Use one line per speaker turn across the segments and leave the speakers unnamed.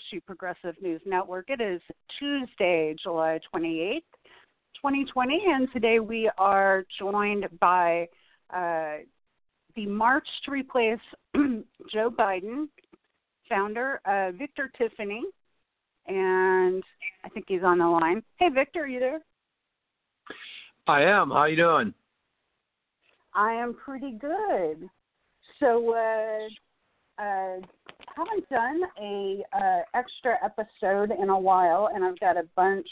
Hello and welcome to Progressive News Network. It is Tuesday, July 28th, 2020, and today we are joined by uh, the March to Replace Joe Biden founder, uh, Victor Tiffany, and I think he's on the line. Hey, Victor, are you there?
I am. How you doing?
I am pretty good. So, uh, uh, haven't done a uh, extra episode in a while, and I've got a bunch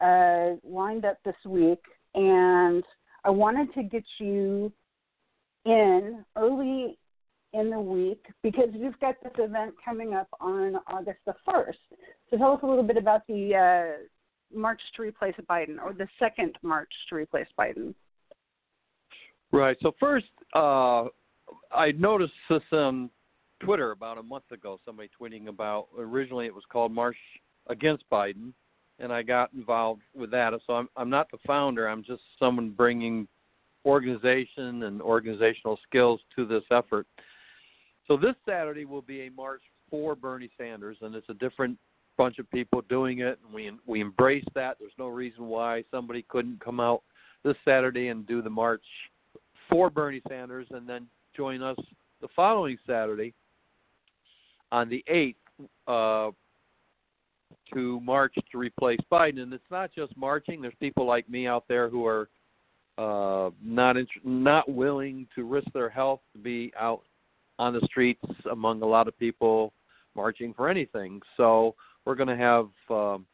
uh, lined up this week, and I wanted to get you in early in the week because you've got this event coming up on August the 1st. So tell us a little bit about the uh, March to Replace Biden or the second March to Replace Biden.
Right. So, first, uh, I noticed this on Twitter about a month ago, somebody tweeting about originally it was called March Against Biden, and I got involved with that. So, I'm, I'm not the founder, I'm just someone bringing organization and organizational skills to this effort. So this Saturday will be a march for Bernie Sanders, and it's a different bunch of people doing it, and we we embrace that. There's no reason why somebody couldn't come out this Saturday and do the march for Bernie Sanders, and then join us the following Saturday on the 8th uh, to march to replace Biden. And it's not just marching. There's people like me out there who are uh, not int- not willing to risk their health to be out on the streets among a lot of people marching for anything. So we're going to have um,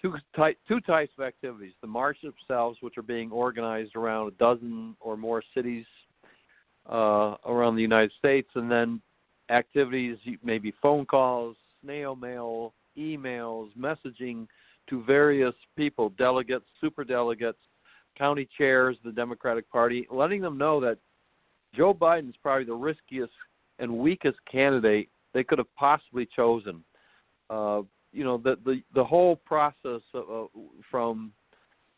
two ty- two types of activities: the march themselves, which are being organized around a dozen or more cities uh, around the United States, and then activities, maybe phone calls, snail mail, emails, messaging to various people, delegates, super delegates, county chairs, the Democratic Party, letting them know that Joe Biden is probably the riskiest and weakest candidate they could have possibly chosen. Uh, you know, the the the whole process of, uh, from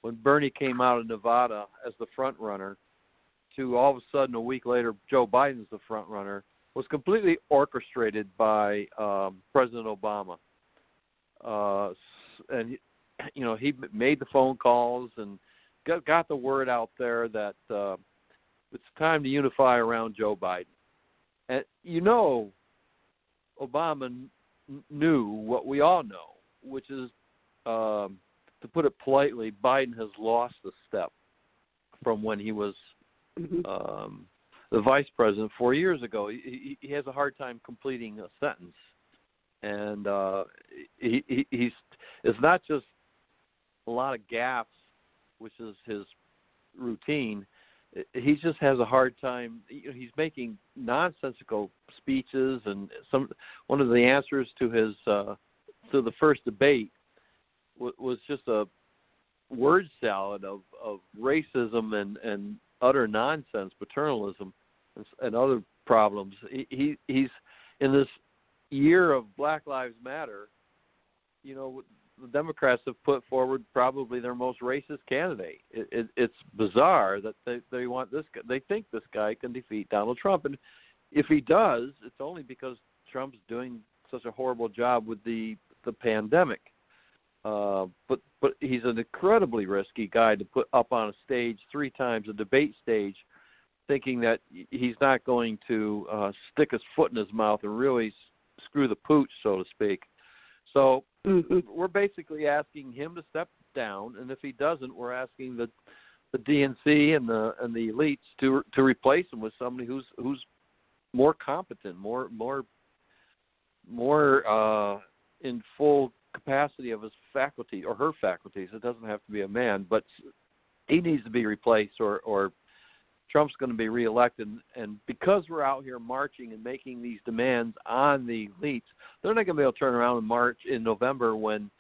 when Bernie came out of Nevada as the front runner to all of a sudden a week later Joe Biden's the front runner was completely orchestrated by um, President Obama. Uh, and you know he made the phone calls and got, got the word out there that uh, it's time to unify around Joe Biden. And you know, Obama n- knew what we all know, which is, um, to put it politely, Biden has lost a step from when he was mm-hmm. um, the vice president four years ago. He, he has a hard time completing a sentence, and uh, he, he, he's it's not just a lot of gaffes, which is his routine he just has a hard time. You know, he's making nonsensical speeches, and some one of the answers to his uh, to the first debate was just a word salad of of racism and and utter nonsense, paternalism, and, other problems. He, he he's in this year of Black Lives Matter. You know, the Democrats have put forward probably their most racist candidate. It, it, it's bizarre that they they want this. They think this guy can defeat Donald Trump, and if he does, it's only because Trump's doing such a horrible job with the the pandemic. Uh, but but he's an incredibly risky guy to put up on a stage three times, a debate stage, thinking that he's not going to uh, stick his foot in his mouth and really screw the pooch, so to speak. So mm-hmm. we're basically asking him to step down, and if he doesn't, we're asking the the DNC and the and the elites to to replace him with somebody who's who's more competent, more more more uh, in full capacity of his faculty or her faculties. It doesn't have to be a man, but he needs to be replaced or or Trump's going to be reelected, and because we're out here marching and making these demands on the elites, they're not going to be able to turn around and march in November when,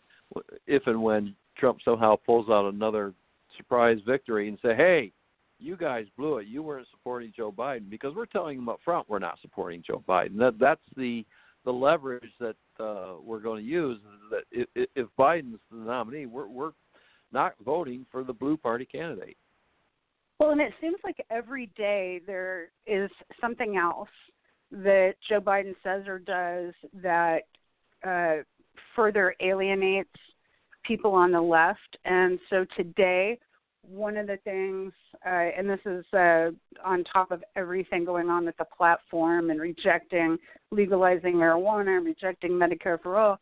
if and when Trump somehow pulls out another surprise victory and say, "Hey, you guys blew it. You weren't supporting Joe Biden," because we're telling them up front we're not supporting Joe Biden. That that's the the leverage that uh, we're going to use. That if, if Biden's the nominee, we're we're not voting for the blue party candidate.
Well, and it seems like every day there is something else that Joe Biden says or does that uh, further alienates people on the left. And so today, one of the things, uh, and this is uh, on top of everything going on with the platform and rejecting legalizing marijuana, rejecting Medicare for all.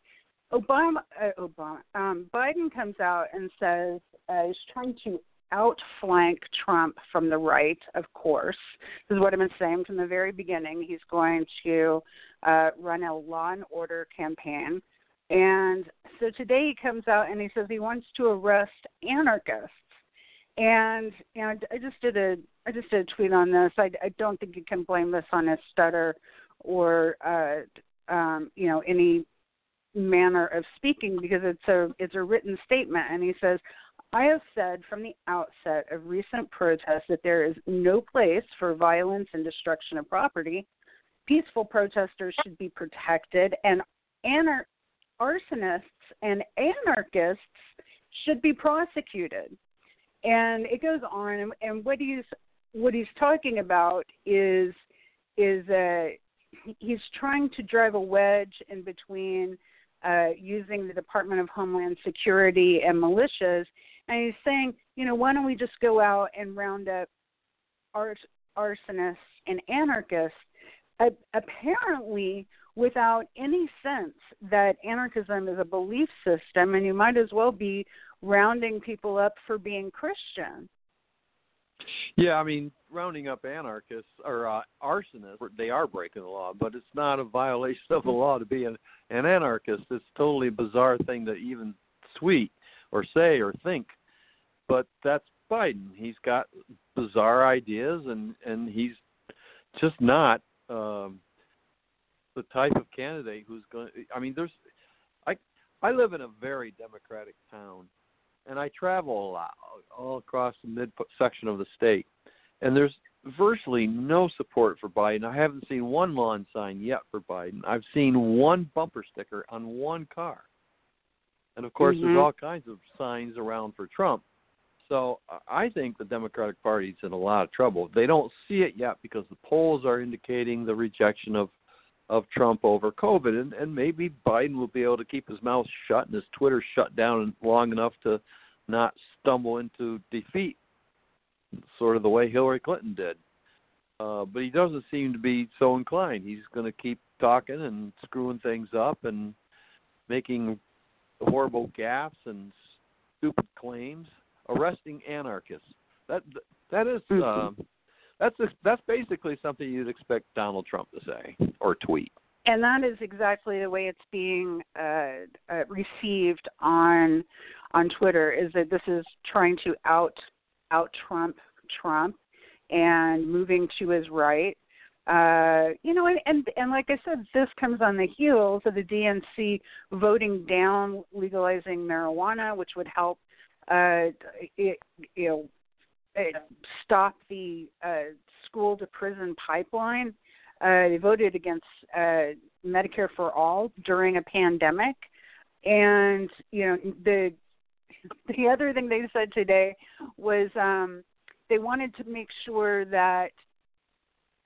Obama, uh, Obama, um, Biden comes out and says uh, he's trying to outflank Trump from the right. Of course, this is what I've been saying from the very beginning. He's going to uh, run a law and order campaign. And so today he comes out and he says he wants to arrest anarchists and know, I just did a I just did a tweet on this. I, I don't think you can blame this on his stutter or uh, um, you know any manner of speaking because it's a it's a written statement, and he says. I have said from the outset of recent protests that there is no place for violence and destruction of property. Peaceful protesters should be protected, and anar- arsonists and anarchists should be prosecuted and it goes on and, and what he's what he's talking about is is uh he's trying to drive a wedge in between uh using the Department of Homeland Security and militias. And he's saying, you know, why don't we just go out and round up ars- arsonists and anarchists? Uh, apparently without any sense that anarchism is a belief system and you might as well be rounding people up for being Christian.
Yeah, I mean, rounding up anarchists or uh, arsonists, they are breaking the law, but it's not a violation of the law to be an, an anarchist. It's a totally bizarre thing to even tweet or say or think. But that's Biden. He's got bizarre ideas, and and he's just not um, the type of candidate who's going. I mean, there's. I I live in a very democratic town, and I travel a lot all across the mid section of the state, and there's virtually no support for Biden. I haven't seen one lawn sign yet for Biden. I've seen one bumper sticker on one car, and of course,
mm-hmm.
there's all kinds of signs around for Trump. So I think the Democratic Party's in a lot of trouble. They don't see it yet because the polls are indicating the rejection of of Trump over COVID, and, and maybe Biden will be able to keep his mouth shut and his Twitter shut down long enough to not stumble into defeat, sort of the way Hillary Clinton did. Uh, but he doesn't seem to be so inclined. He's going to keep talking and screwing things up and making horrible gaffes and stupid claims, arresting anarchists. That that is uh, that's a, that's basically something you'd expect Donald Trump to say or tweet.
And that is exactly the way it's being uh, uh, received on on Twitter. Is that this is trying to out out Trump Trump and moving to his right. Uh, you know, and, and and like I said, this comes on the heels of the DNC voting down legalizing marijuana, which would help uh, it, you know stop the uh, school to prison pipeline. Uh, they voted against uh, Medicare for all during a pandemic, and you know the the other thing they said today was um, they wanted to make sure that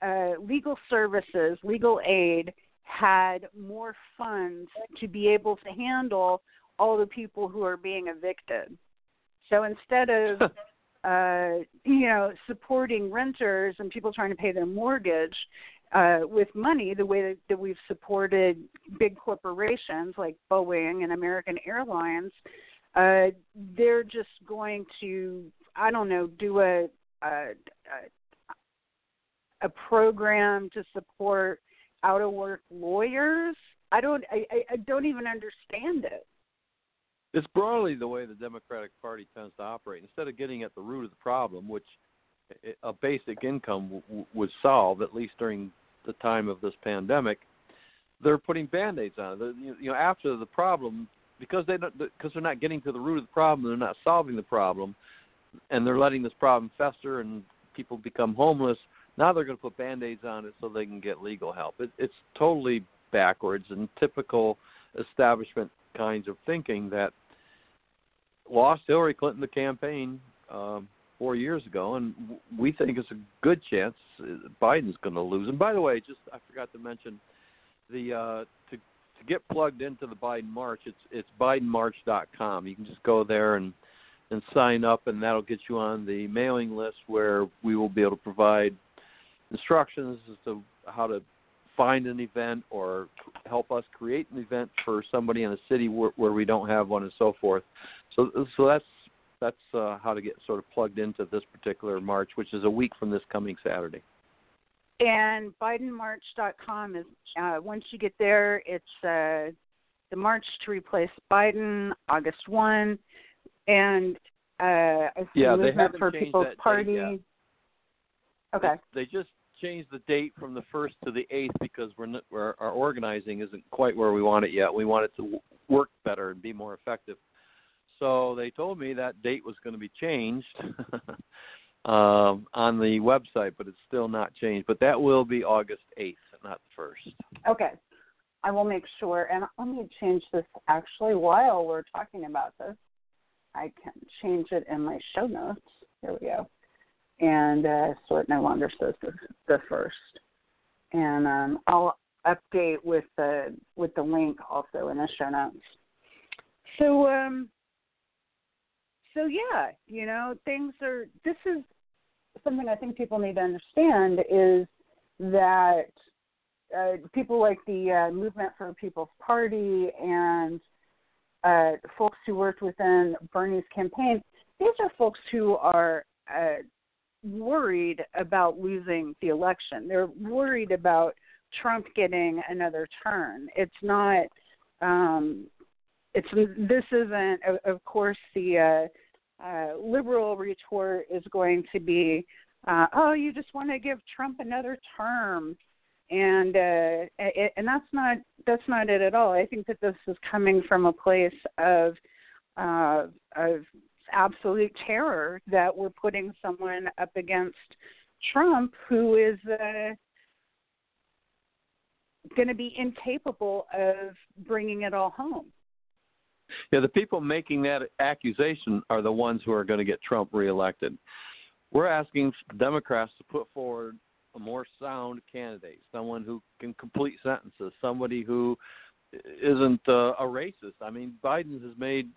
uh, legal services, legal aid, had more funds to be able to handle all the people who are being evicted. So instead of uh, you know, supporting renters and people trying to pay their mortgage uh, with money, the way that, that we've supported big corporations like Boeing and American Airlines, uh, they're just going to, I don't know, do a, a, a program to support out of work lawyers. I don't, I, I don't even understand it
it's broadly the way the Democratic Party tends to operate. Instead of getting at the root of the problem, which a basic income w- would solve, at least during the time of this pandemic, they're putting band-aids on it. You know, after the problem, because they don't, because they're not getting to the root of the problem, they're not solving the problem, and they're letting this problem fester and people become homeless. Now they're going to put band-aids on it so they can get legal help. It, it's totally backwards and typical establishment kinds of thinking that lost Hillary Clinton the campaign um, four years ago, and we think it's a good chance uh, Biden's going to lose. And by the way, just I forgot to mention the uh, to to get plugged into the Biden March, it's it's BidenMarch.com. You can just go there and and sign up, and that'll get you on the mailing list where we will be able to provide instructions as to how to find an event or help us create an event for somebody in a city where, where we don't have one and so forth. So so that's that's uh, how to get sort of plugged into this particular march, which is a week from this coming Saturday.
And BidenMarch.com is uh, once you get there, it's uh, the march to replace Biden, August one, and uh,
yeah, they haven't
for
changed
People's
that
Party.
Date yet.
Okay.
They, they just changed the date from the first to the eighth because we're, not, we're our organizing isn't quite where we want it yet. We want it to work better and be more effective. So they told me that date was going to be changed um, on the website, but it's still not changed. But that will be August eighth, not the first.
Okay. I will make sure. And let me change this actually while we're talking about this. I can change it in my show notes. There we go. And uh, so it no longer says the, the first. And um, I'll update with the with the link also in the show notes. So um, so yeah, you know, things are. This is something I think people need to understand is that uh, people like the uh, Movement for People's Party and uh, folks who worked within Bernie's campaign, these are folks who are uh, worried about losing the election. They're worried about Trump getting another turn. It's not. Um, it's this isn't. Of course, the uh, uh, liberal retort is going to be, uh, "Oh, you just want to give Trump another term." and uh, it, and that's not that's not it at all. I think that this is coming from a place of uh, of absolute terror that we're putting someone up against Trump who is uh, going to be incapable of bringing it all home.
Yeah, the people making that accusation are the ones who are going to get Trump reelected. We're asking Democrats to put forward a more sound candidate, someone who can complete sentences, somebody who isn't uh, a racist. I mean, Biden has made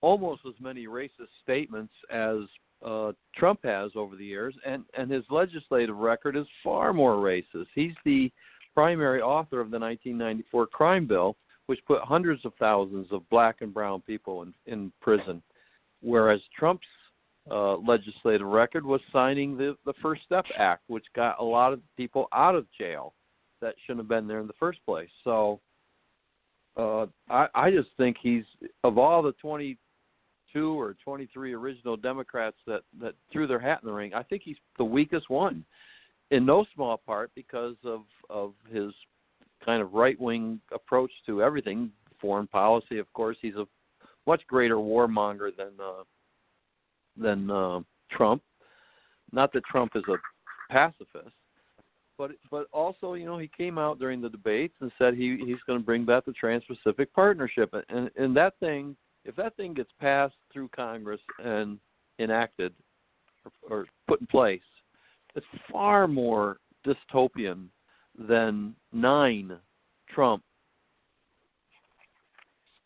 almost as many racist statements as uh, Trump has over the years, and and his legislative record is far more racist. He's the primary author of the 1994 crime bill, which put hundreds of thousands of black and brown people in in prison, whereas Trump's uh, legislative record was signing the the First Step Act, which got a lot of people out of jail that shouldn't have been there in the first place. So uh, I, I just think he's of all the 22 or 23 original Democrats that that threw their hat in the ring. I think he's the weakest one, in no small part because of of his kind of right wing approach to everything, foreign policy. Of course, he's a much greater warmonger than uh, than uh, Trump. Not that Trump is a pacifist, but but also you know he came out during the debates and said he he's going to bring back the Trans-Pacific Partnership, and and that thing if that thing gets passed through Congress and enacted or, or put in place, it's far more dystopian than nine Trump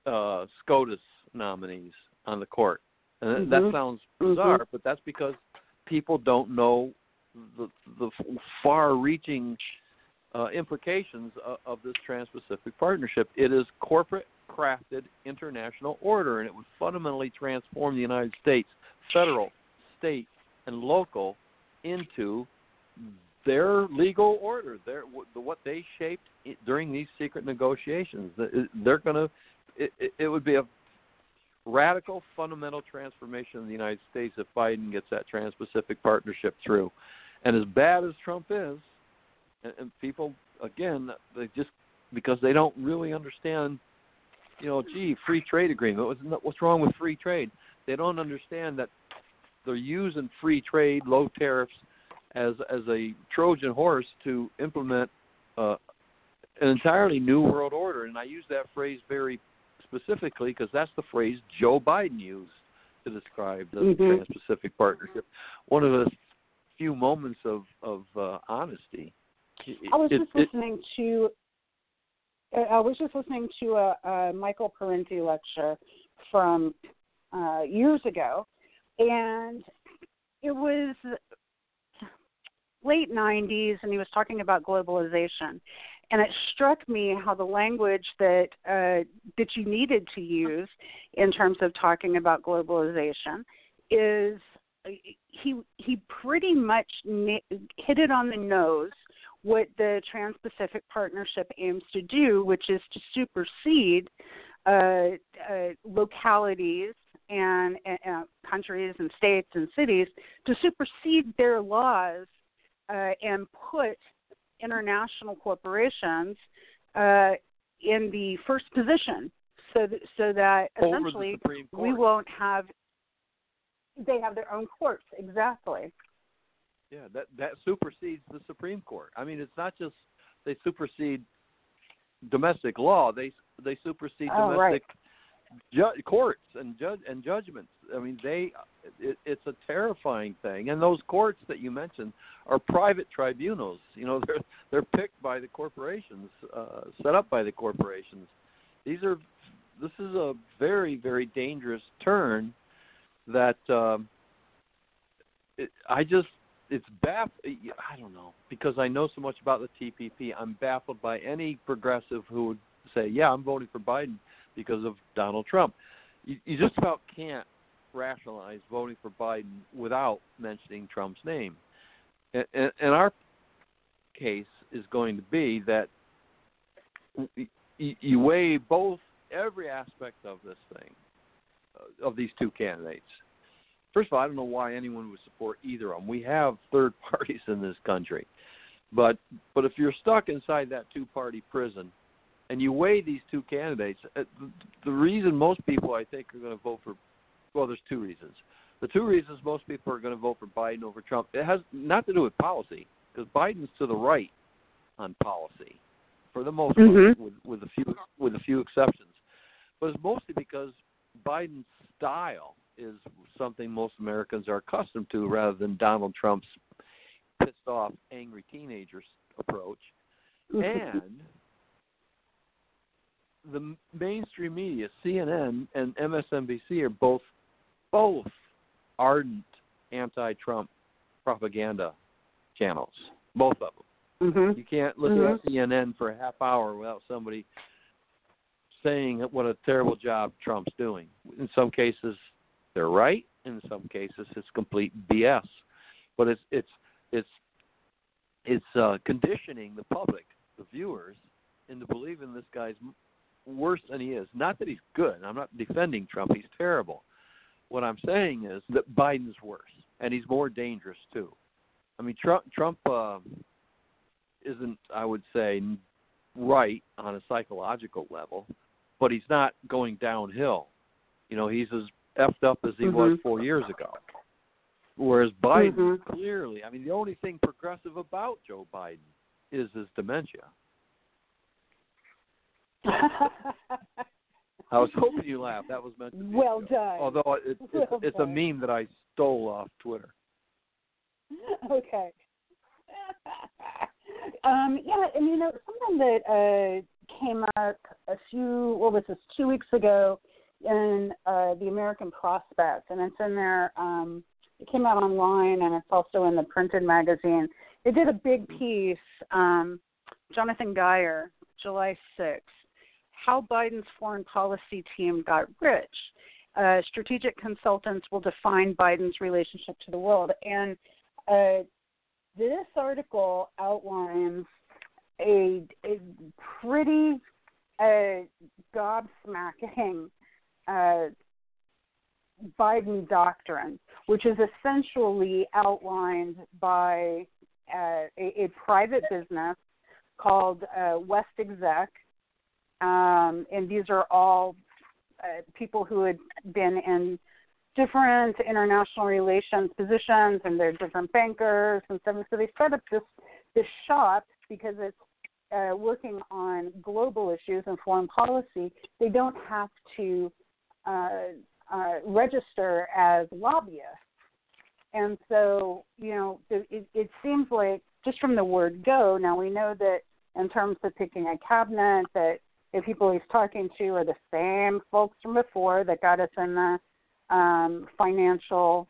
uh, SCOTUS nominees on the court. And
mm-hmm.
that sounds bizarre,
mm-hmm.
but that's because people don't know the the far-reaching uh, implications of, of this Trans-Pacific Partnership. It is corporate crafted international order, and it would fundamentally transform the United States, federal, state, and local, into their legal order. Their what they shaped during these secret negotiations. They're going to. It, it would be a radical, fundamental transformation in the United States if Biden gets that Trans-Pacific Partnership through. And as bad as Trump is, and, people again, they just because they don't really understand, you know, gee, free trade agreement. What's wrong with free trade? They don't understand that they're using free trade, low tariffs, as as a Trojan horse to implement uh, an entirely new world order. And I use that phrase very specifically because that's the phrase Joe Biden used to describe the
mm-hmm.
Trans-Pacific Partnership. One of the few moments of of uh, honesty.
I was
it,
just
it,
listening to. I was just listening to a, a Michael Parenti lecture from uh, years ago, and it was late 90s, and he was talking about globalization. And it struck me how the language that uh, that you needed to use in terms of talking about globalization is he he pretty much hit it on the nose what the Trans-Pacific Partnership aims to do, which is to supersede uh, uh, localities and uh, countries and states and cities to supersede their laws uh, and put international corporations uh, in the first position, so that, so that essentially we won't have. They have their own courts exactly.
Yeah, that that supersedes the Supreme Court. I mean, it's not just they supersede domestic law; they they supersede
oh,
domestic
right.
ju- courts and judge and judgments. I mean, they it, it's a terrifying thing. And those courts that you mentioned are private tribunals. You know, they're they're picked by the corporations, uh, set up by the corporations. These are this is a very very dangerous turn that um, it, I just it's baff. I don't know because I know so much about the TPP. I'm baffled by any progressive who would say, "Yeah, I'm voting for Biden because of Donald Trump." You, you just about can't rationalize voting for Biden without mentioning Trump's name. And, and, our case is going to be that you, you weigh both every aspect of this thing, uh, of these two candidates First of all, I don't know why anyone would support either of them. We have third parties in this country, but but if you're stuck inside that two-party prison, and you weigh these two candidates, uh, the reason most people I think are going to vote for, well, there's two reasons. The two reasons most people are going to vote for Biden over Trump it has not to do with policy because Biden's to the right on policy for the most
mm-hmm.
part, with, with a few with a few exceptions, but it's mostly because Biden's style is something most Americans are accustomed to rather than Donald Trump's pissed off, angry teenagers approach. and the mainstream media, CNN and MSNBC, are both both ardent anti-Trump propaganda channels. Both of
them. Mm-hmm.
You can't listen
mm-hmm.
to CNN for a half hour without somebody saying what a terrible job Trump's doing. In some cases, they're right. In some cases, it's complete BS. But it's it's it's it's uh, conditioning the public, the viewers, into believing this guy's worse than he is. Not that he's good. I'm not defending Trump. He's terrible. What I'm saying is that Biden's worse, and he's more dangerous too. I mean, Trump Trump uh, isn't, I would say, right on a psychological level, but he's not going downhill. You know, he's as effed up as he
mm-hmm.
was four years ago. Whereas Biden,
mm-hmm.
clearly, I mean, the only thing progressive about Joe Biden is his dementia. I was hoping you laughed. That was meant to be.
Well done.
Although it, it's,
well
it's a meme that I stole off Twitter.
Okay. um, yeah, and you know something that uh, came up a few. What was this? Two weeks ago in uh, the American Prospect, and it's in there. Um, it came out online, and it's also in the printed magazine. They did a big piece, um, Jonathan Guyer, July 6th, how Biden's foreign policy team got rich. Uh, strategic consultants will define Biden's relationship to the world. And uh, this article outlines a, a pretty uh, gobsmacking uh, Biden doctrine, which is essentially outlined by uh, a, a, private business called uh, West Exec. Um, and these are all uh, people who had been in different international relations positions, and they're different bankers and stuff. So they set up this this shop because it's uh, working on global issues and foreign policy. They don't have to uh, uh, register as lobbyists. And so, you know, it, it seems like just from the word go, now we know that in terms of picking a cabinet that the people he's talking to are the same folks from before that got us in the um, financial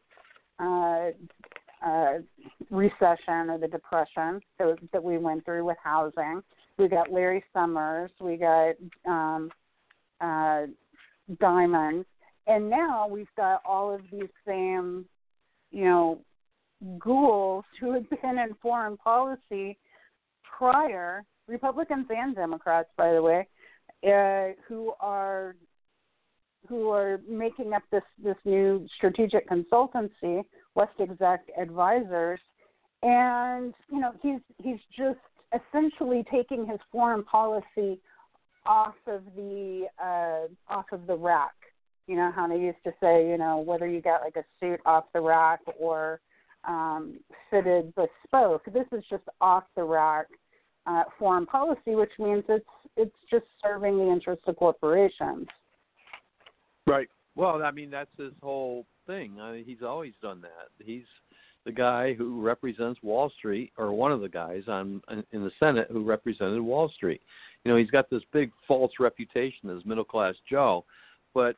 uh, uh, recession or the depression that, that we went through with housing. We got Larry Summers, we got um, uh, Dimon, and now we've got all of these same, you know, ghouls who had been in foreign policy prior, Republicans and Democrats, by the way, uh, who are who are making up this this new strategic consultancy, West Exec Advisors, and you know he's he's just essentially taking his foreign policy off of the uh, off of the rack. You know how they used to say, you know, whether you get like a suit off the rack or um, fitted bespoke. This is just off the rack uh, foreign policy, which means it's it's just serving the interests of corporations.
Right. Well, I mean that's his whole thing. I mean, he's always done that. He's the guy who represents Wall Street, or one of the guys on in the Senate who represented Wall Street. You know, he's got this big false reputation as middle class Joe, but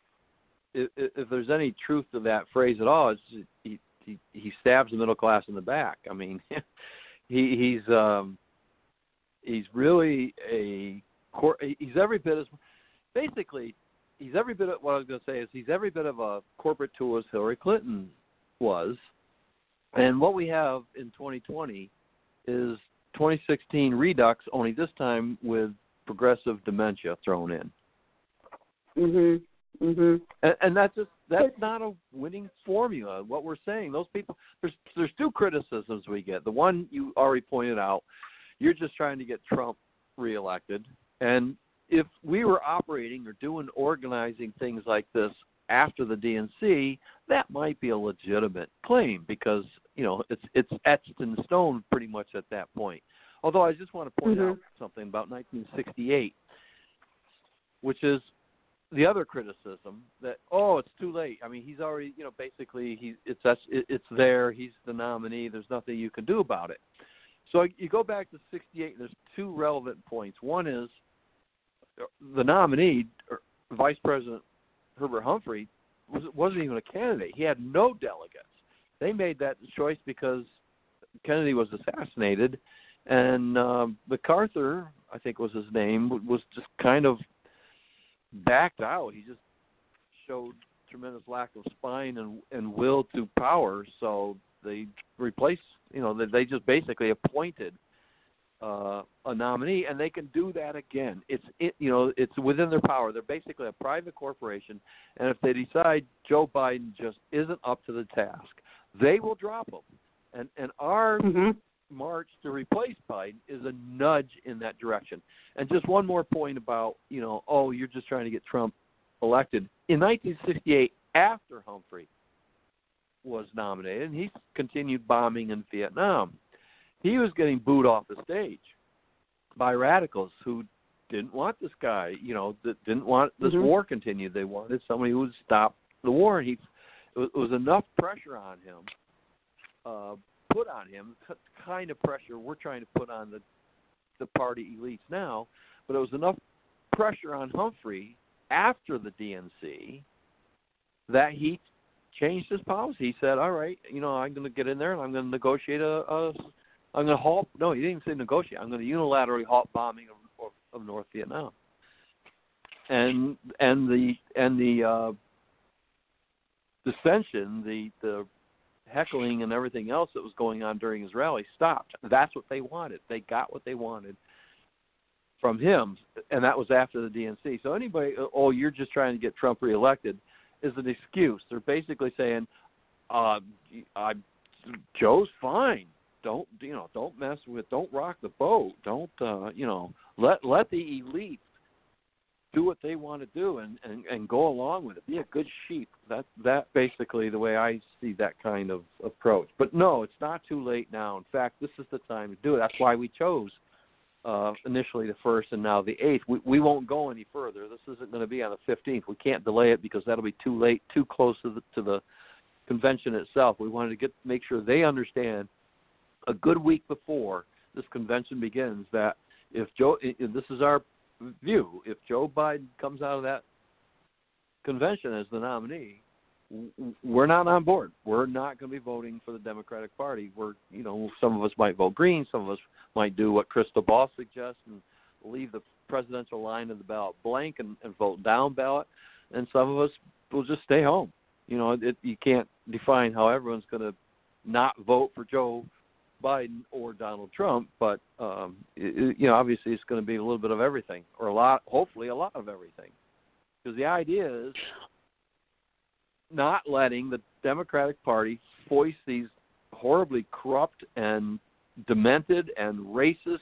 if, if there's any truth to that phrase at all, it's he he, he stabs the middle class in the back. I mean, he he's um he's really a he's every bit as basically he's every bit of what I was going to say is he's every bit of a corporate tool as Hillary Clinton was, and what we have in 2020 is 2016 redux, only this time with progressive dementia thrown in.
Mhm. Mhm.
And, and that's just that's not a winning formula. What we're saying, those people, there's there's two criticisms we get. The one you already pointed out, you're just trying to get Trump reelected, and if we were operating or doing organizing things like this after the DNC, that might be a legitimate claim because you know it's it's etched in stone pretty much at that point. Although I just want to point
mm-hmm.
out something about 1968, which is the other criticism that oh it's too late. I mean he's already you know basically he it's that's it's there. He's the nominee. There's nothing you can do about it. So you go back to 68. There's two relevant points. One is the nominee, Vice President Hubert Humphrey, was, wasn't even a candidate. He had no delegates. They made that choice because Kennedy was assassinated, and um, MacArthur, I think was his name, was just kind of backed out. He just showed tremendous lack of spine and, and will to power. So they replaced, you know, they, they just basically appointed uh, a nominee, and they can do that again. It's it, you know it's within their power. They're basically a private corporation, and if they decide Joe Biden just isn't up to the task, they will drop him. And and our
mm-hmm.
march to replace Biden is a nudge in that direction. And just one more point about you know oh you're just trying to get Trump elected in 1968 after Humphrey was nominated, and he continued bombing in Vietnam he was getting booed off the stage by radicals who didn't want this guy, you know, that didn't want this
mm-hmm.
war continued. They wanted somebody who would stop the war. And he, it was, it was enough pressure on him, uh, put on him, kind of pressure we're trying to put on the the party elites now, but it was enough pressure on Humphrey after the DNC that he changed his policy. He said, "All right, you know, I'm going to get in there and I'm going to negotiate a, a I'm going to halt. No, he didn't even say negotiate. I'm going to unilaterally halt bombing of, of, of North Vietnam. And and the and the uh, dissension, the the heckling and everything else that was going on during his rally stopped. That's what they wanted. They got what they wanted from him, and that was after the DNC. So anybody, oh, you're just trying to get Trump reelected, is an excuse. They're basically saying, uh, I, Joe's fine don't you know don't mess with don't rock the boat. Don't uh you know let let the elite do what they want to do and and and go along with it. Be a good sheep. That that basically the way i see that kind of approach. But no it's not too late now. In fact this is the time to do it. That's why we chose uh initially the first and now the eighth. We we won't go any further. This isn't going to be on the fifteenth. We can't delay it because that'll be too late too close to the to the convention itself. We wanted to get make sure they understand a good week before this convention begins that if Joe, this is our view, if Joe Biden comes out of that convention as the nominee, we're not on board. We're not going to be voting for the Democratic Party. We're, you know, some of us might vote green, some of us might do what Krystal Ball suggests and leave the presidential line of the ballot blank and, and vote down ballot, and some of us will just stay home. You know, it, you can't define how everyone's going to not vote for Joe Biden or Donald Trump, but um, it, you know, obviously it's going to be a little bit of everything, or a lot, hopefully a lot of everything, because the idea is not letting the Democratic Party foist these horribly corrupt and demented and racist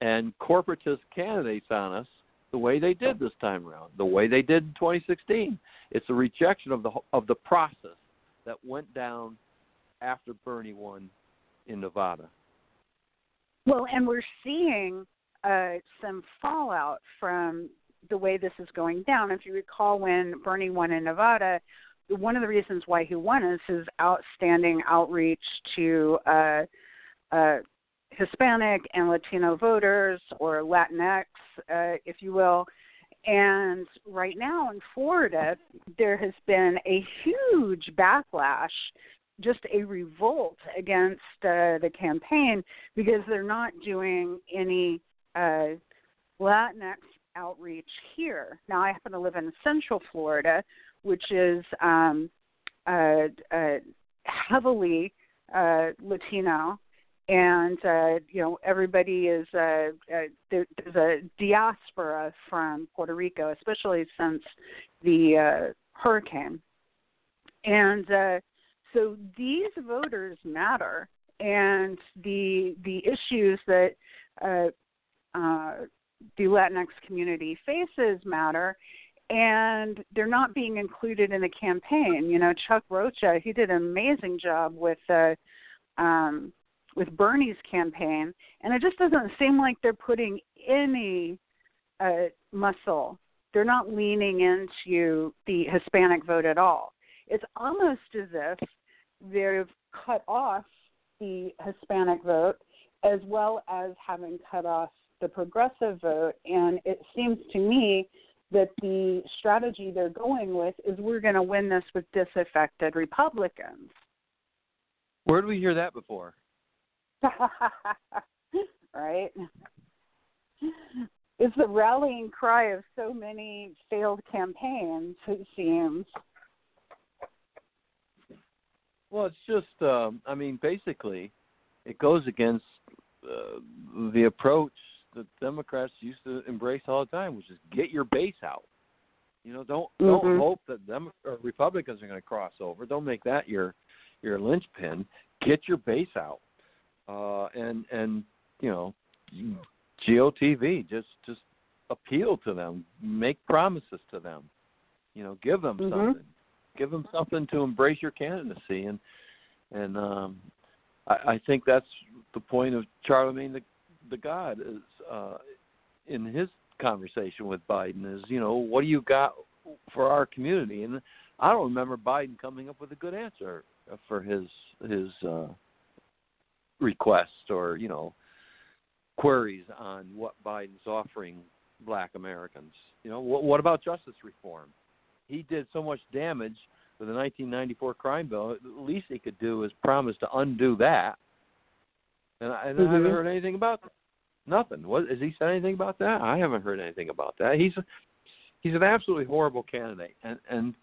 and corporatist candidates on us the way they did this time around, the way they did in 2016. It's a rejection of the of the process that went down after Bernie won in Nevada.
Well, and we're seeing uh, some fallout from the way this is going down. If you recall, when Bernie won in Nevada, one of the reasons why he won is his outstanding outreach to uh, uh, Hispanic and Latino voters, or Latinx, uh, if you will. And right now in Florida, there has been a huge backlash, just a revolt against uh, the campaign because they're not doing any uh, Latinx outreach here. Now, I happen to live in Central Florida, which is um, uh, uh, heavily uh, Latino, and uh, you know everybody is uh, uh, there, there's a diaspora from Puerto Rico, especially since the uh, hurricane, and uh, so these voters matter, and the the issues that uh, uh, the Latinx community faces matter, and they're not being included in the campaign. You know, Chuck Rocha, he did an amazing job with uh, um, with Bernie's campaign, and it just doesn't seem like they're putting any uh, muscle. They're not leaning into the Hispanic vote at all. It's almost as if they've cut off the Hispanic vote as well as having cut off the progressive vote. And it seems to me that the strategy they're going with is we're going to win this with disaffected Republicans.
Where did we hear that before?
right? It's the rallying cry of so many failed campaigns, it seems.
Well, it's just, um, I mean, basically, it goes against uh, the approach the Democrats used to embrace all the time, which is get your base out. You know, don't mm-hmm. don't hope that Dem- or Republicans are going to cross over. Don't make that your your linchpin. Get your base out, uh, and and you know, GOTV just just appeal to them, make promises to them. You know, give them mm-hmm. something, give them something to embrace your candidacy, and and um, I, I think that's the point of Charlamagne the the God is uh, in his conversation with Biden is, you know, what do you got for our community? And I don't remember Biden coming up with a good answer for his his uh, request or you know queries on what Biden's offering Black Americans. You know, what, what about justice reform? He did so much damage with the 1994 crime bill. The least he could do is promise to undo that and I, and mm-hmm. I haven't mm-hmm. heard anything about that. Nothing. What has he said anything about that? I haven't heard anything about that. He's a, he's an absolutely horrible candidate, and and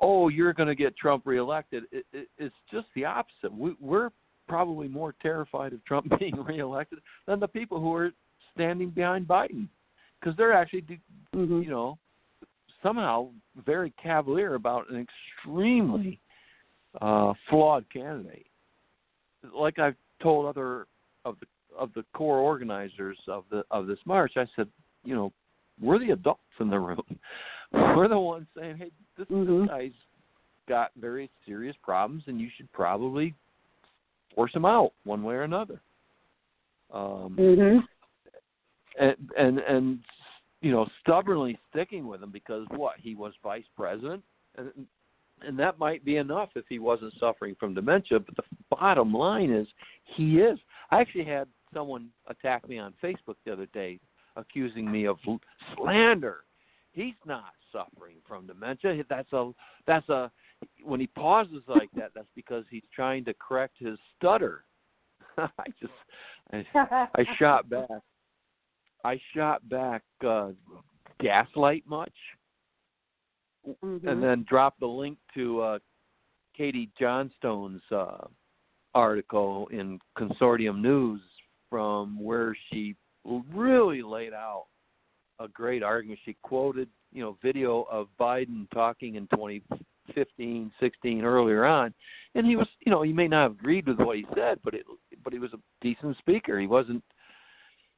oh, you're going to get Trump reelected. It, it, it's just the opposite. We, we're probably more terrified of Trump being reelected than the people who are standing behind Biden, because they're actually, mm-hmm. you know, somehow very cavalier about an extremely uh, flawed candidate like I've told other of the of the core organizers of the of this march, I said, you know, we're the adults in the room. We're the ones saying, hey, this, mm-hmm. this guy's got very serious problems, and you should probably force him out one way or another. Um,
mm-hmm.
And and and you know, stubbornly sticking with him because what he was vice president, and and that might be enough if he wasn't suffering from dementia. But the bottom line is he is. I actually had someone attack me on Facebook the other day, accusing me of slander. He's not suffering from dementia. That's a that's a when he pauses like that, that's because he's trying to correct his stutter. I just I, I shot back. I shot back. Uh, gaslight much?
mm-hmm.
And then dropped the link to uh, Katie Johnstone's uh, article in Consortium News from where she really laid out a great argument. She quoted, you know, video of Biden talking in 2015, 16 earlier on, and he was, you know, he may not have agreed with what he said, but it, but he was a decent speaker. He wasn't,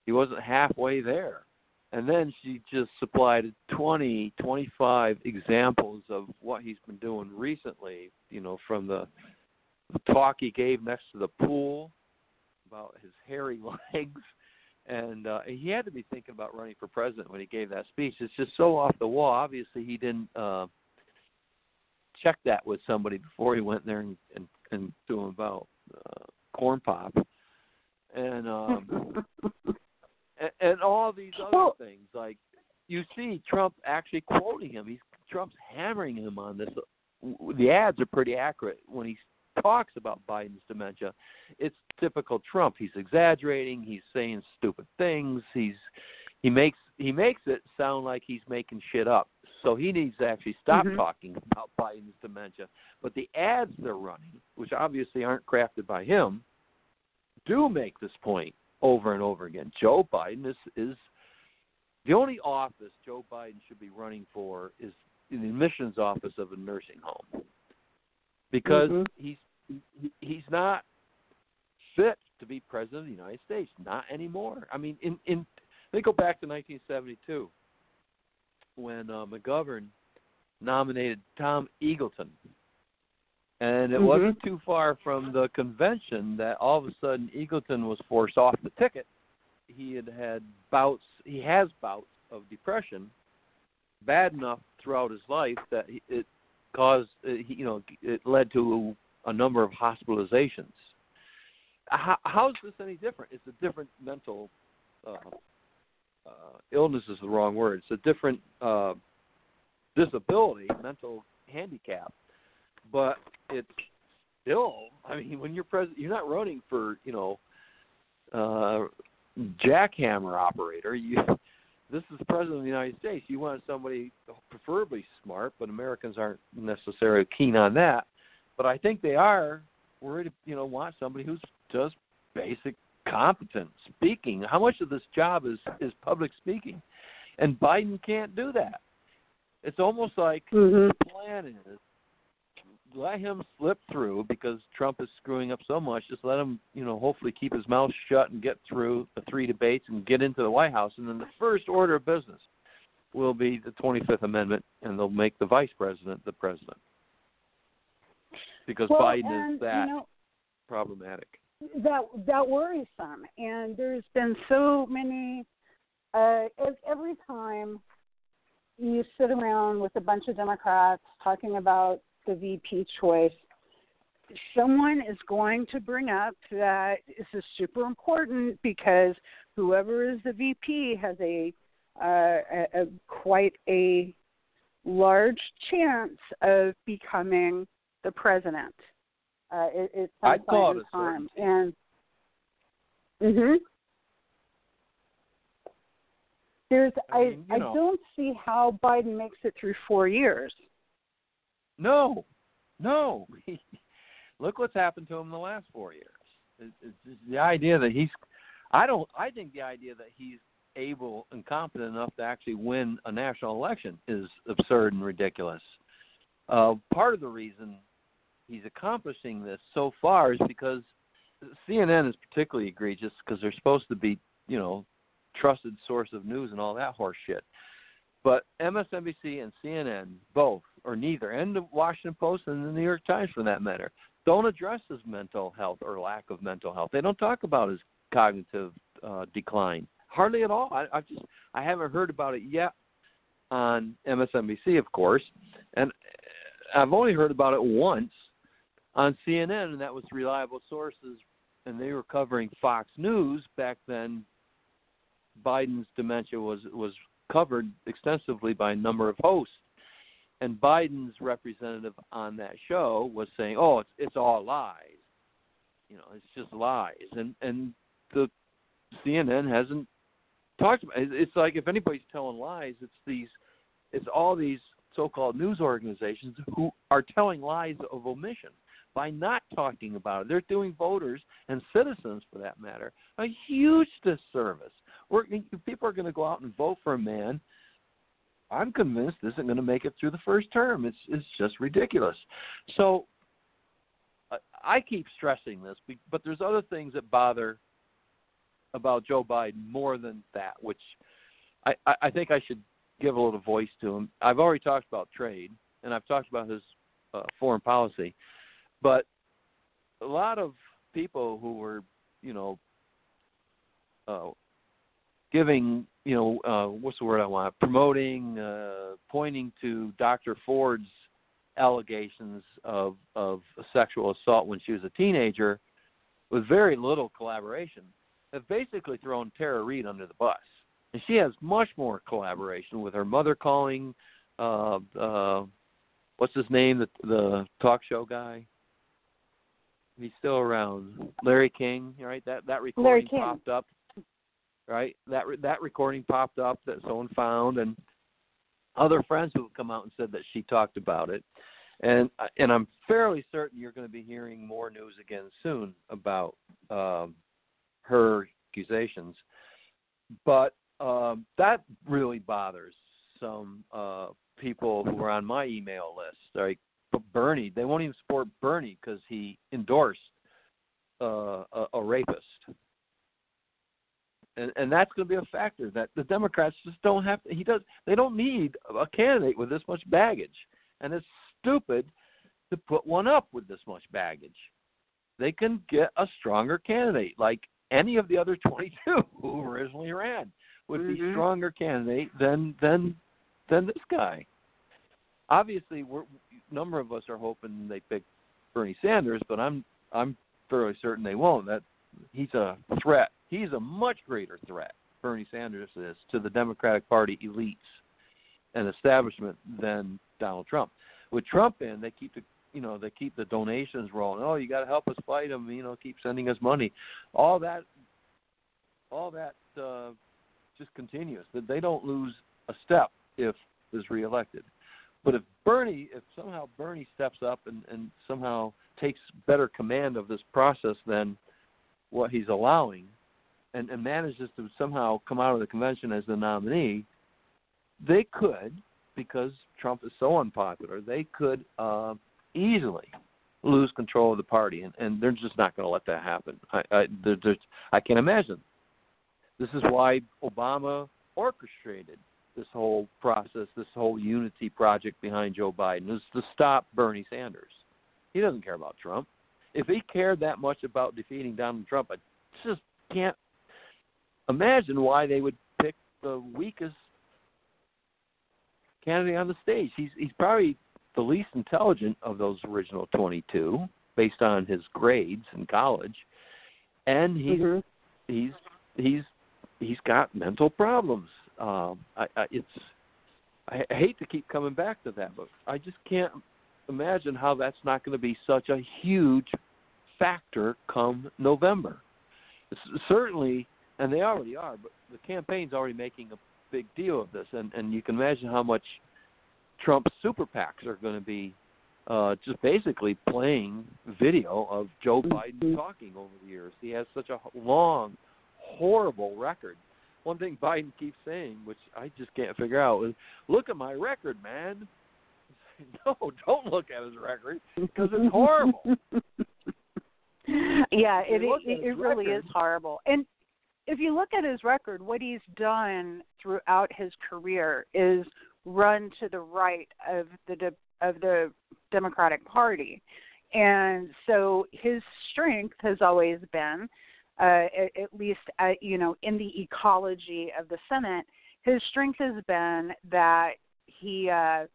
he wasn't halfway there. And then she just supplied 20, 25 examples of what he's been doing recently, you know, from the, talk he gave next to the pool about his hairy legs and uh, he had to be thinking about running for president when he gave that speech. It's just so off the wall. Obviously, he didn't uh, check that with somebody before he went there and and, and to him about uh, corn pop, and um, and, and all these other things. Like you see, Trump actually quoting him. He's Trump's hammering him on this. The ads are pretty accurate when he talks about Biden's dementia, it's typical Trump. He's exaggerating. He's saying stupid things. He's he makes he makes it sound like he's making shit up. So he needs to actually stop
mm-hmm.
talking about Biden's dementia. But the ads they're running, which obviously aren't crafted by him, do make this point over and over again. Joe Biden is is the only office Joe Biden should be running for is in the admissions office of a nursing home because
mm-hmm.
he's he's not fit to be president of the United States. Not anymore. I mean, in in they go back to 1972 when uh, McGovern nominated Tom Eagleton, and it
mm-hmm.
wasn't too far from the convention that all of a sudden Eagleton was forced off the ticket. He had had bouts. He has bouts of depression, bad enough throughout his life that it caused. You know, it led to a number of hospitalizations. How, how is this any different? It's a different mental uh, uh, illness is the wrong word. It's a different uh, disability, mental handicap, but it's still. I mean, when you're president, you're not running for you know uh, jackhammer operator. You this is the president of the United States. You want somebody preferably smart, but Americans aren't necessarily keen on that but I think they are worried. You know, want somebody who's just basic competent speaking. How much of this job is is public speaking? And Biden can't do that. It's almost like
mm-hmm.
the plan is let him slip through because Trump is screwing up so much. Just let him, you know, hopefully keep his mouth shut and get through the three debates and get into the White House. And then the first order of business will be the 25th Amendment, and they'll make the vice president the president because
well,
Biden
and,
is that
you know,
problematic.
That that worries some, and there's been so many. Uh, every time you sit around with a bunch of Democrats talking about the VP choice, someone is going to bring up that this is super important because whoever is the VP has a, uh, a, a quite a large chance of becoming the president. Uh, it, it's some
I
point in time, and mhm. There's
I, mean,
I, I don't see how Biden makes it through four years.
No, no. Look what's happened to him the last four years. It's, it's the idea that he's. I don't. I think the idea that he's able and competent enough to actually win a national election is absurd and ridiculous. Uh, part of the reason he's accomplishing this so far is because CNN is particularly egregious because they're supposed to be, you know, trusted source of news and all that horse shit. But MSNBC and CNN, both or neither, and the Washington Post and the New York Times for that matter, don't address his mental health or lack of mental health. They don't talk about his cognitive uh, decline hardly at all. I, I just I haven't heard about it yet on MSNBC, of course, and I've only heard about it once on CNN, and that was reliable sources and they were covering Fox News back then. Biden's dementia was was covered extensively by a number of hosts, and Biden's representative on that show was saying, "Oh, it's it's all lies, you know, it's just lies," and and the CNN hasn't talked about. It. It's like if anybody's telling lies, it's these, it's all these so-called news organizations who are telling lies of omission by not talking about it. They're doing voters and citizens, for that matter, a huge disservice. We're, people are going to go out and vote for a man. I'm convinced isn't going to make it through the first term. It's it's just ridiculous. So I keep stressing this, but there's other things that bother about Joe Biden more than that, which I, I think I should give a little voice to him. I've already talked about trade, and I've talked about his uh, foreign policy, but a lot of people who were, you know, uh, giving, you know, uh, what's the word I want, promoting, uh, pointing to Dr. Ford's allegations of of sexual assault when she was a teenager, with very little collaboration have basically thrown Tara Reade under the bus. And she has much more collaboration with her mother calling uh uh what's his name, the the talk show guy? He's still around. Larry King, right? That that recording popped up. Right? That that recording popped up that someone found and other friends who have come out and said that she talked about it. And and I'm fairly certain you're going to be hearing more news again soon about um her accusations. But um, that really bothers some uh, people who are on my email list. Like Bernie, they won't even support Bernie because he endorsed uh, a, a rapist. And, and that's going to be a factor that the Democrats just don't have. To, he does. They don't need a candidate with this much baggage, and it's stupid to put one up with this much baggage. They can get a stronger candidate, like any of the other 22 who originally ran would mm-hmm. be stronger candidate than than than this guy. Obviously, we're a number of us are hoping they pick Bernie Sanders, but I'm I'm fairly certain they won't. That he's a threat. He's a much greater threat. Bernie Sanders is to the Democratic Party elites and establishment than Donald Trump. With Trump in, they keep the you know they keep the donations rolling. Oh, you got to help us fight them. You know, keep sending us money. All that, all that uh, just continues. That they don't lose a step if is reelected. But if Bernie, if somehow Bernie steps up and, and somehow takes better command of this process than what he's allowing, and, and manages to somehow come out of the convention as the nominee, they could, because Trump is so unpopular, they could uh, easily lose control of the party, and, and they're just not going to let that happen. I I, there, I can't imagine. This is why Obama orchestrated this whole process, this whole unity project behind Joe Biden, is to stop Bernie Sanders. He doesn't care about Trump. If he cared that much about defeating Donald Trump, I just can't imagine why they would pick the weakest candidate on the stage. He's he's probably the least intelligent of those original 22 based on his grades in college and he's mm-hmm. he's he's he's got mental problems um i, I it's I, I hate to keep coming back to that but i just can't imagine how that's not going to be such a huge factor come november it's certainly and they already are but the campaign's already making a big deal of this and and you can imagine how much Trump super PACs are going to be uh, just basically playing video of Joe mm-hmm. Biden talking over the years. He has such a long, horrible record. One thing Biden keeps saying, which I just can't figure out, is "Look at my record, man." No, don't look at his record because it's horrible.
yeah, it it, it really is horrible. And if you look at his record, what he's done throughout his career is run to the right of the de- of the Democratic Party, and so his strength has always been, uh, at, at least at, you know, in the ecology of the Senate, his strength has been that he. Uh,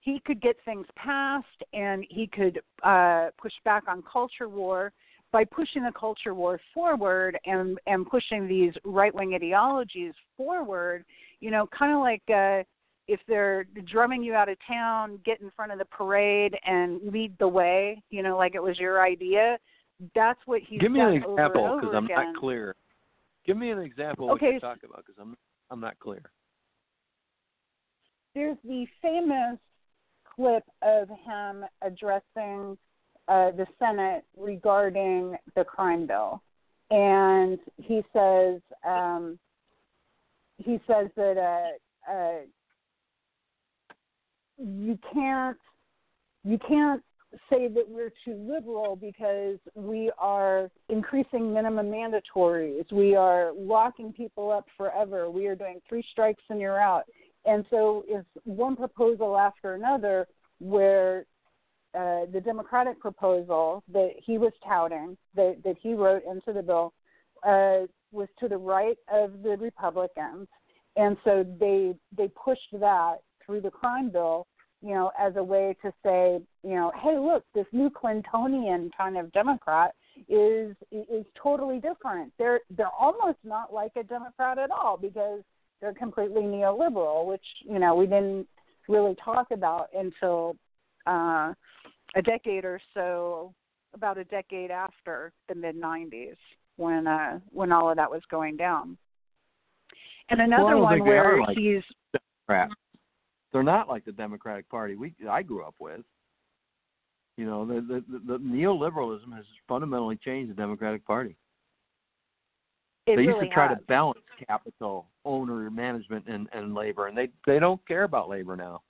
he could get things passed and he could uh, push back on culture war, by pushing the culture war forward and and pushing these right wing ideologies forward, you know, kind of like uh, if they're drumming you out of town, get in front of the parade and lead the way, you know, like it was your idea. That's what he's
Give me an example
because
I'm
again.
not clear. Give me an example of
Okay,
what you're talking about because I'm I'm not clear.
there's the famous clip of him addressing uh, the Senate regarding the crime bill, and he says um, he says that uh, uh, you can't you can't say that we're too liberal because we are increasing minimum mandatories. We are locking people up forever. We are doing three strikes and you're out. And so it's one proposal after another where uh, the Democratic proposal that he was touting, that, that he wrote into the bill, uh, was to the right of the Republicans. And so they they pushed that through the crime bill you know, as a way to say, you know, hey, look, this new Clintonian kind of Democrat is is totally different. They're they're almost not like a Democrat at all because they're completely neoliberal, which you know we didn't really talk about until uh, a decade or so, about a decade after the mid '90s when uh, when all of that was going down. And another
Well,
one
think they are
where
like
he's
Crap. They're not like the Democratic Party we I grew up with. You know, the the, the, the neoliberalism has fundamentally changed the Democratic Party.
It
they
really
used to try
has.
to balance capital, owner management, and, and labor, and they they don't care about labor now.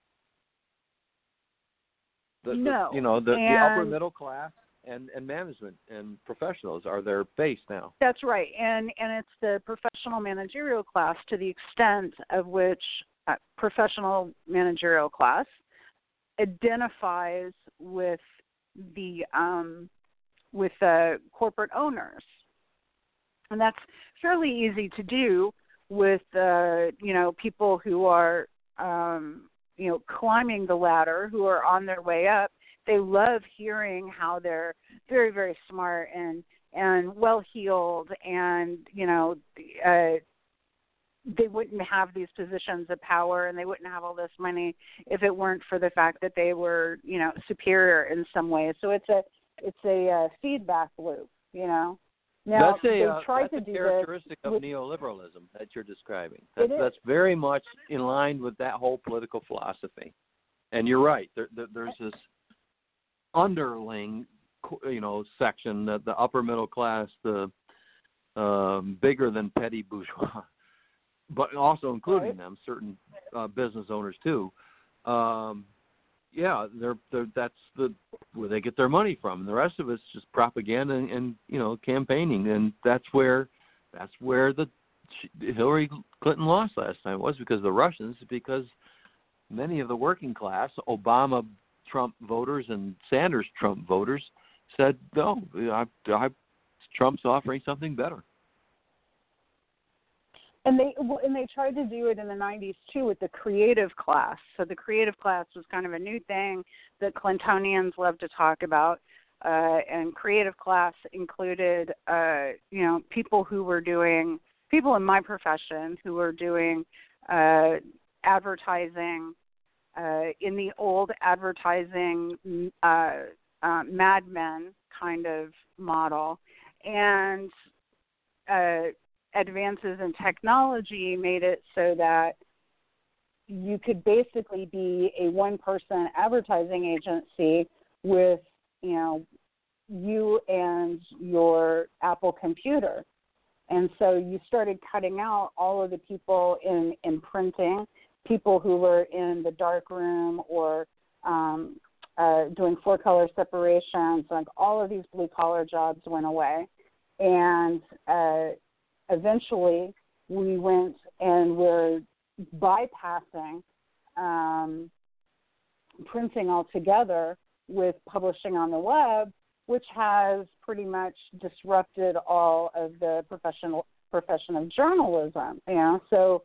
The, the-
No,
you know the, the upper middle class and and management and professionals are their base now.
That's right, and and it's the professional managerial class to the extent of which uh, professional managerial class identifies with the um, with the corporate owners, and that's fairly easy to do with uh, you know people who are um, you know climbing the ladder, who are on their way up. They love hearing how they're very very smart and and well heeled and you know uh they wouldn't have these positions of power and they wouldn't have all this money if it weren't for the fact that they were you know superior in some ways so it's a it's a uh, feedback loop you know now
that's a uh, that's a characteristic of
with-
neoliberalism that you're describing. That's that's very much in line with that whole political philosophy. And you're right. There, there, there's this underling, you know, section that the upper middle class, the um, bigger than petty bourgeois, but also including
Right.
them, certain uh, business owners too. Um, yeah, they're, they're that's the where they get their money from. And the rest of it's just propaganda and, and you know campaigning, and that's where that's where the Hillary Clinton lost last time was because the Russians, because many of the working class, Obama Trump voters and Sanders Trump voters said no, I, I, Trump's offering something better.
And they and they tried to do it in the 90s too with the creative class. So the creative class was kind of a new thing that Clintonians love to talk about. Uh, and creative class included, uh, you know, people who were doing, people in my profession who were doing uh, advertising uh, in the old advertising uh, uh, Mad Men kind of model, and advances in technology made it so that you could basically be a one person advertising agency with you know you and your apple computer. And so you started cutting out all of the people in in printing people who were in the dark room or um uh doing four color separations like all of these blue collar jobs went away. And uh eventually we went and we're bypassing um, printing altogether with publishing on the web, which has pretty much disrupted all of the professional profession of journalism. You know, so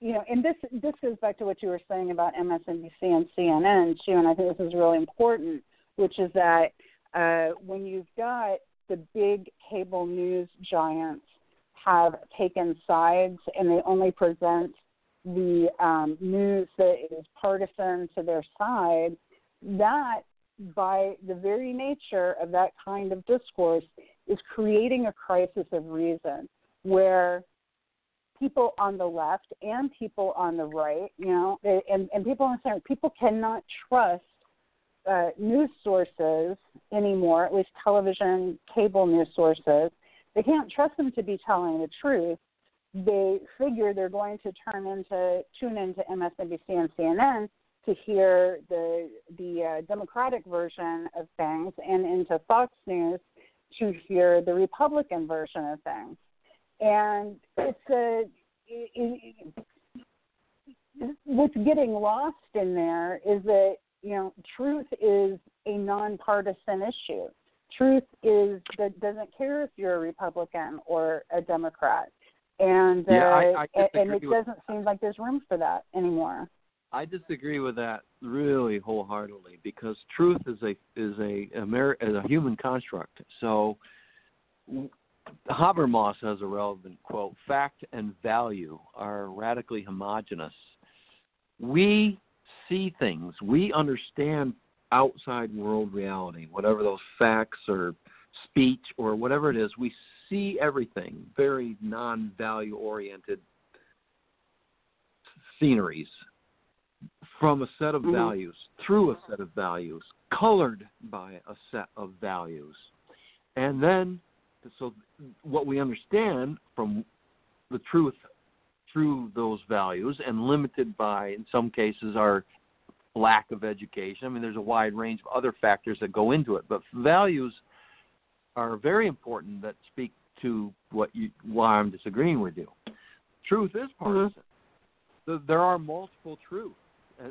you know, and this this goes back to what you were saying about MSNBC and CNN too, and I think this is really important, which is that uh, when you've got the big cable news giants have taken sides and they only present the um, news that is partisan to their side, that by the very nature of that kind of discourse is creating a crisis of reason where people on the left and people on the right, you know, and, and people on the center, people cannot trust uh, news sources anymore, at least television, cable news sources. They can't trust them to be telling the truth. They figure they're going to turn into tune into MSNBC and CNN to hear the the uh, Democratic version of things, and into Fox News to hear the Republican version of things. And it's a it, it, what's getting lost in there is that you know truth is a nonpartisan issue. Truth is that doesn't care if you're a Republican or a Democrat, and
yeah,
uh,
I, I
and it doesn't seem like there's room for that anymore.
I disagree with that really wholeheartedly because truth is a is a Ameri- is a human construct. So Habermas has a relevant quote: "Fact and value are radically homogenous. We see things, we understand outside world reality, whatever those facts or speech or whatever it is. We see everything very non-value oriented sceneries from a set of
mm-hmm.
values, through a set of values, colored by a set of values. And then, so what we understand from the truth through those values and limited by, in some cases, our lack of education. I mean, there's a wide range of other factors that go into it, but values are very important that speak to what you why I'm disagreeing with you. Truth is
mm-hmm.
partisan. Mm-hmm. There are multiple truths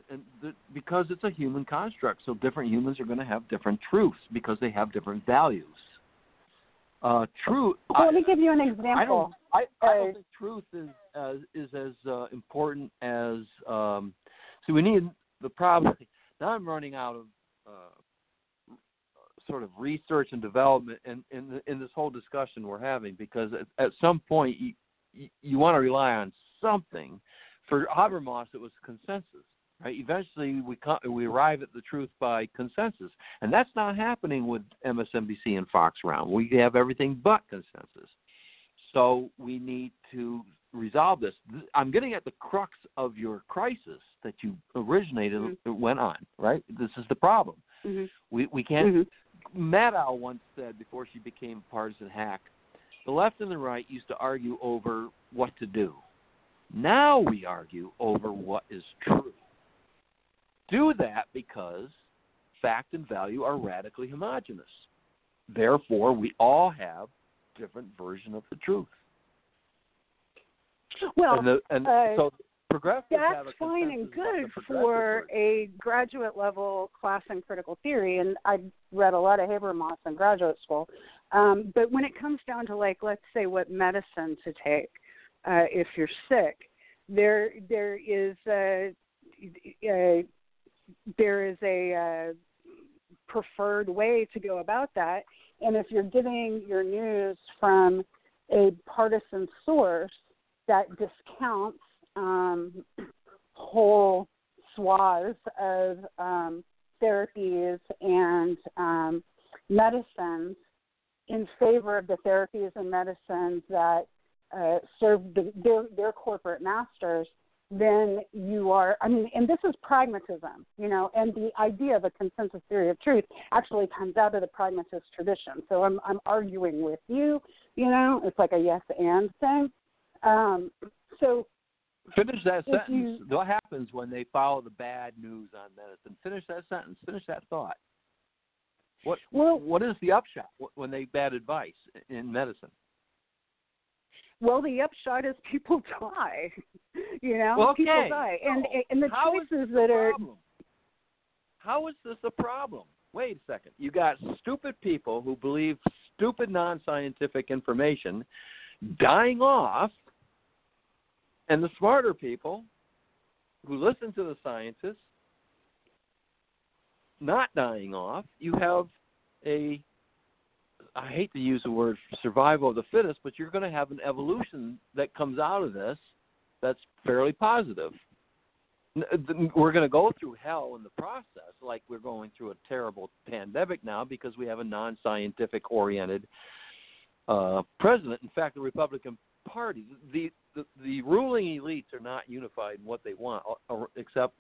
and the, because it's a human construct, so different humans are going to have different truths because they have different values. Uh, truth.
Well, let me give you an example.
I don't. I, I don't think truth is as is as uh, important as. Um, so we need the problem. Now I'm running out of uh, sort of research and development in in, the, in this whole discussion we're having because at, at some point you you, you want to rely on something. For Habermas, it was consensus. Right? Eventually, we come, we arrive at the truth by consensus, and that's not happening with MSNBC and Fox Round. We have everything but consensus. So we need to resolve this. I'm getting at the crux of your crisis that you originated
mm-hmm.
went on. Right? This is the problem.
Mm-hmm.
We we can't.
Mm-hmm.
Maddow once said before she became a partisan hack, the left and the right used to argue over what to do. Now we argue over what is true do that because fact and value are radically homogenous. Therefore, we all have different version of the truth.
Well,
and, the, and
uh,
so progressives
that's fine and good for a graduate level class in critical theory, and I read a lot of Habermas in graduate school. Um, but when it comes down to like, let's say, what medicine to take uh, if you're sick, there there is a, a there is a uh, preferred way to go about that. And if you're getting your news from a partisan source that discounts um, whole swaths of um, therapies and um, medicines in favor of the therapies and medicines that uh, serve the, their, their corporate masters, then you are i mean and this is pragmatism you know and the idea of a consensus theory of truth actually comes out of the pragmatist tradition. So i'm i'm arguing with you you know it's like a yes and thing um so
finish that sentence
you,
what happens when they follow the bad news on medicine finish that sentence finish that thought what
well,
what is the upshot when they bad advice in medicine
well, the upshot is people die. You know,
well, okay.
people die, and
so,
and the choices that are.
How is this a problem? Wait a second. You got stupid people who believe stupid non-scientific information dying off, and the smarter people who listen to the scientists not dying off. You have a I hate to use the word survival of the fittest, but you're going to have an evolution that comes out of this that's fairly positive. We're going to go through hell in the process, like we're going through a terrible pandemic now because we have a non-scientific oriented uh, president. In fact, the Republican Party, the, the the ruling elites are not unified in what they want, except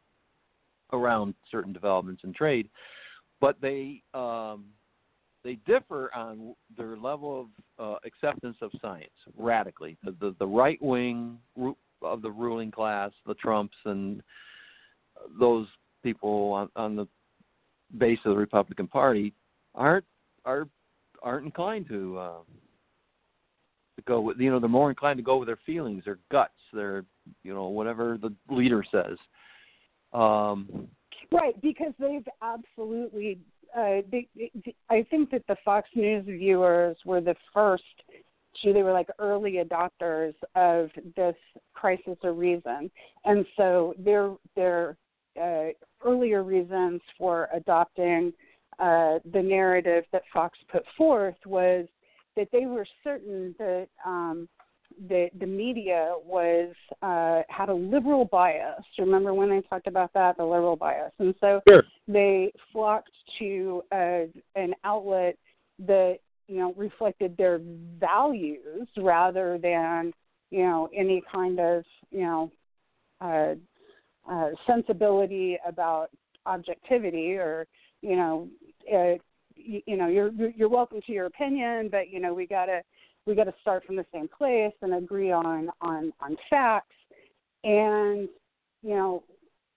around certain developments in trade, but they um, they differ on their level of uh, acceptance of science radically. The the, the right wing of the ruling class, the Trumps and those people on, on the base of the Republican Party, aren't are aren't inclined to uh, go with you know they're more inclined to go with their feelings, their guts, their you know whatever the leader says. Um,
right, because they've absolutely uh, they, I think that the Fox News viewers were the first to, they were like early adopters of this crisis of reason. And so their, their uh, earlier reasons for adopting uh, the narrative that Fox put forth was that they were certain that um, the the media was uh, had a liberal bias. Remember when they talked about that, the liberal bias, and so
sure.
they flocked to uh, an outlet that you know reflected their values rather than you know any kind of you know uh, uh, sensibility about objectivity or you know uh, you, you know you're you're welcome to your opinion, but you know we gotta we got to start from the same place and agree on on on facts. And you know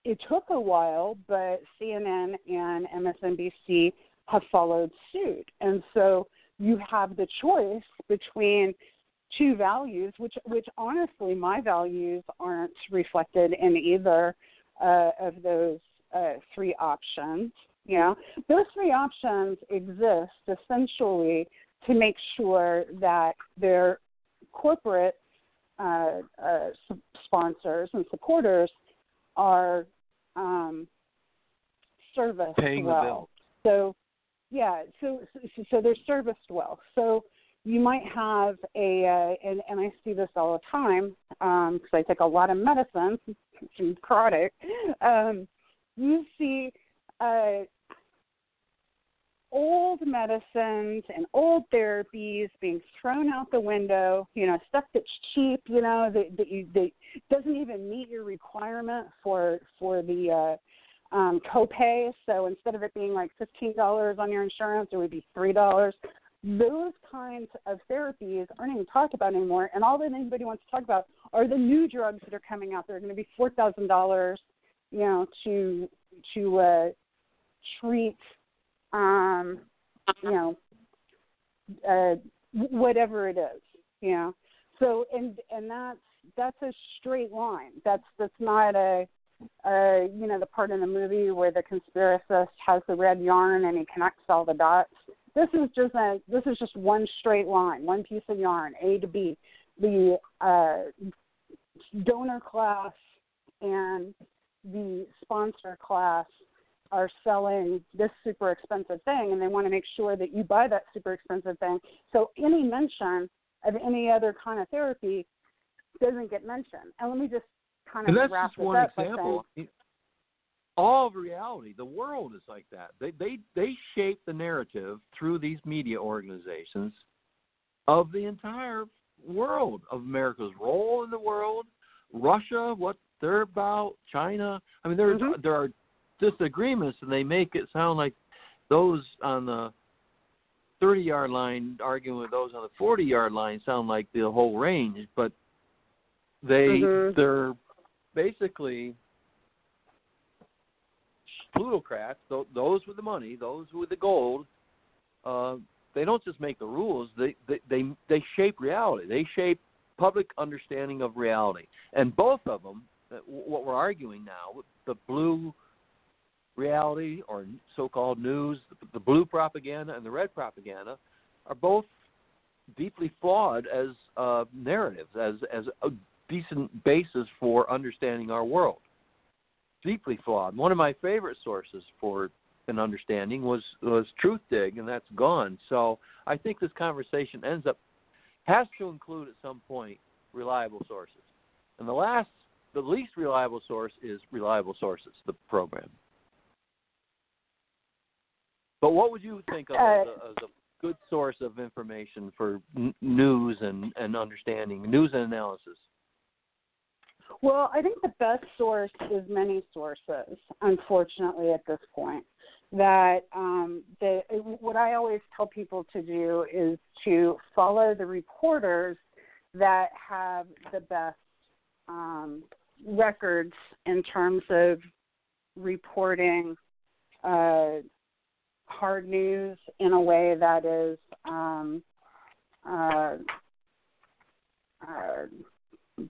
it took a while but cnn and msnbc have followed suit. And so you have the choice between two values which which honestly my values aren't reflected in either uh, of those uh, three options you know those three options exist essentially to make sure that their corporate uh, uh, sponsors and supporters are um, serviced
Paying
well. So, yeah, so, so so they're serviced well. So you might have a, uh, and, and I see this all the time because um, I take a lot of medicine, some chronic. Um, you see uh, old medicines and old therapies being thrown out the window, you know, stuff that's cheap, you know, that, that you that doesn't even meet your requirement for for the uh um copay. So instead of it being like fifteen dollars on your insurance, it would be three dollars. Those kinds of therapies aren't even talked about anymore, and all that anybody wants to talk about are the new drugs that are coming out. They're going to be four thousand dollars, you know, to to uh, treat um, you know, uh, whatever it is, you know. So and and that's that's a straight line. That's that's not a uh, you know, the part in the movie where the conspiracist has the red yarn and he connects all the dots. This is just a this is just one straight line, one piece of yarn, A to B. The uh, donor class and the sponsor class are selling this super expensive thing and they want to make sure that you buy that super expensive thing. So any mention of any other kind of therapy doesn't get mentioned. And let me just kind of
and that's
wrap
just
this
one
up
example.
saying,
all of reality, the world is like that. They they they shape the narrative through these media organizations of the entire world of America's role in the world, Russia, what they're about, China. I mean, there's
Mhm.
there are disagreements, and they make it sound like those on the 30 yard line arguing with those on the 40 yard line sound like the whole range, but they
Mhm.
they're basically plutocrats. Those with the money, those with the gold. Uh, they don't just make the rules; they, they they they shape reality. They shape public understanding of reality. And both of them, uh, what we're arguing now, the blue reality or so-called news, the blue propaganda and the red propaganda, are both deeply flawed as uh, narratives, as as a decent basis for understanding our world. Deeply flawed. One of my favorite sources for an understanding was was Truthdig, and that's gone. So I think this conversation ends up has to include at some point reliable sources, and the last, the least reliable source is reliable sources, the program. But what would you think of
Uh,
as, a, as a good source of information for n- news and, and understanding, news and analysis?
Well, I think the best source is many sources, unfortunately, at this point. That um, the, what I always tell people to do is to follow the reporters that have the best um, records in terms of reporting uh, hard news in a way that is um, uh, uh,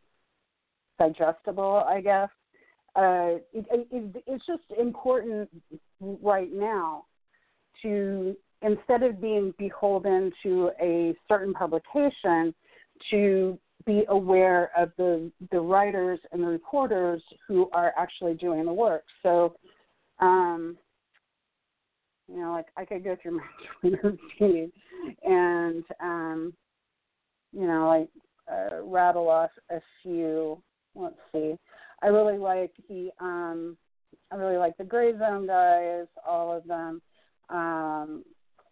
digestible, I guess. Uh, it, it, it's just important right now to instead of being beholden to a certain publication, to be aware of the the writers and the reporters who are actually doing the work. So, um, you know, like I could go through my Twitter feed and, um, you know, like uh, rattle off a few. Let's see. I really like the um, I really like the Gray Zone guys, all of them. Um,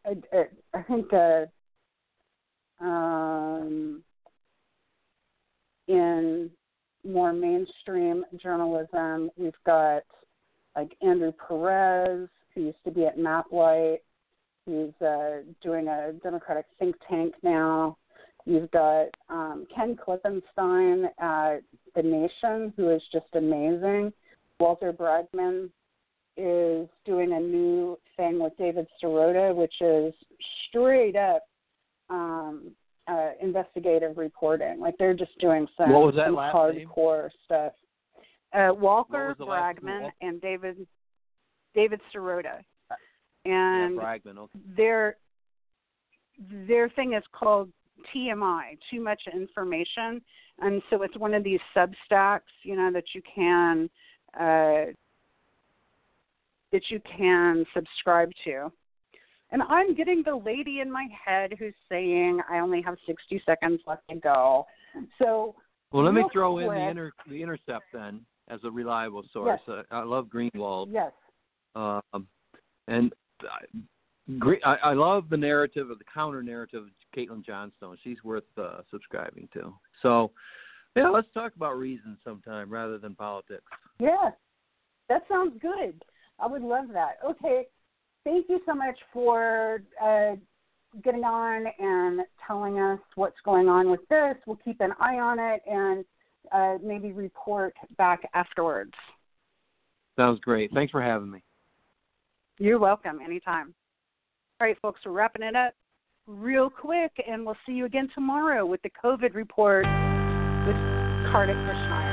I, I, I think uh, um, in more mainstream journalism, we've got like Andrew Perez, who used to be at MapLight. He's uh, doing a Democratic think tank now. You've got um, Ken Klippenstein at The Nation, who is just amazing. Walter Bragman is doing a new thing with David Sirota, which is straight up um, uh, investigative reporting. Like they're just doing some,
What was that
some hardcore
name?
stuff. Uh, Walker? Bragman and David David Sirota, and
yeah. Okay.
their their thing is called TMI, too much information, and so it's one of these substacks, you know, that you can uh, that you can subscribe to. And I'm getting the lady in my head who's saying I only have 60 seconds left to go. So
Well, let me throw in the inter the Intercept then as a reliable source. Uh, I love Greenwald.
yes,
Um, and I, I, I love the narrative of the counter narrative of Caitlin Johnstone. She's worth uh, subscribing to. So, yeah, let's talk about reason sometime rather than politics.
Yeah, that sounds good. I would love that. Okay, thank you so much for uh, getting on and telling us what's going on with this. We'll keep an eye on it and uh, maybe report back afterwards.
Sounds great. Thanks for having me.
You're welcome anytime. All right, folks, we're wrapping it up real quick, and we'll see you again tomorrow with the COVID report with Kartik Krishnaiyer.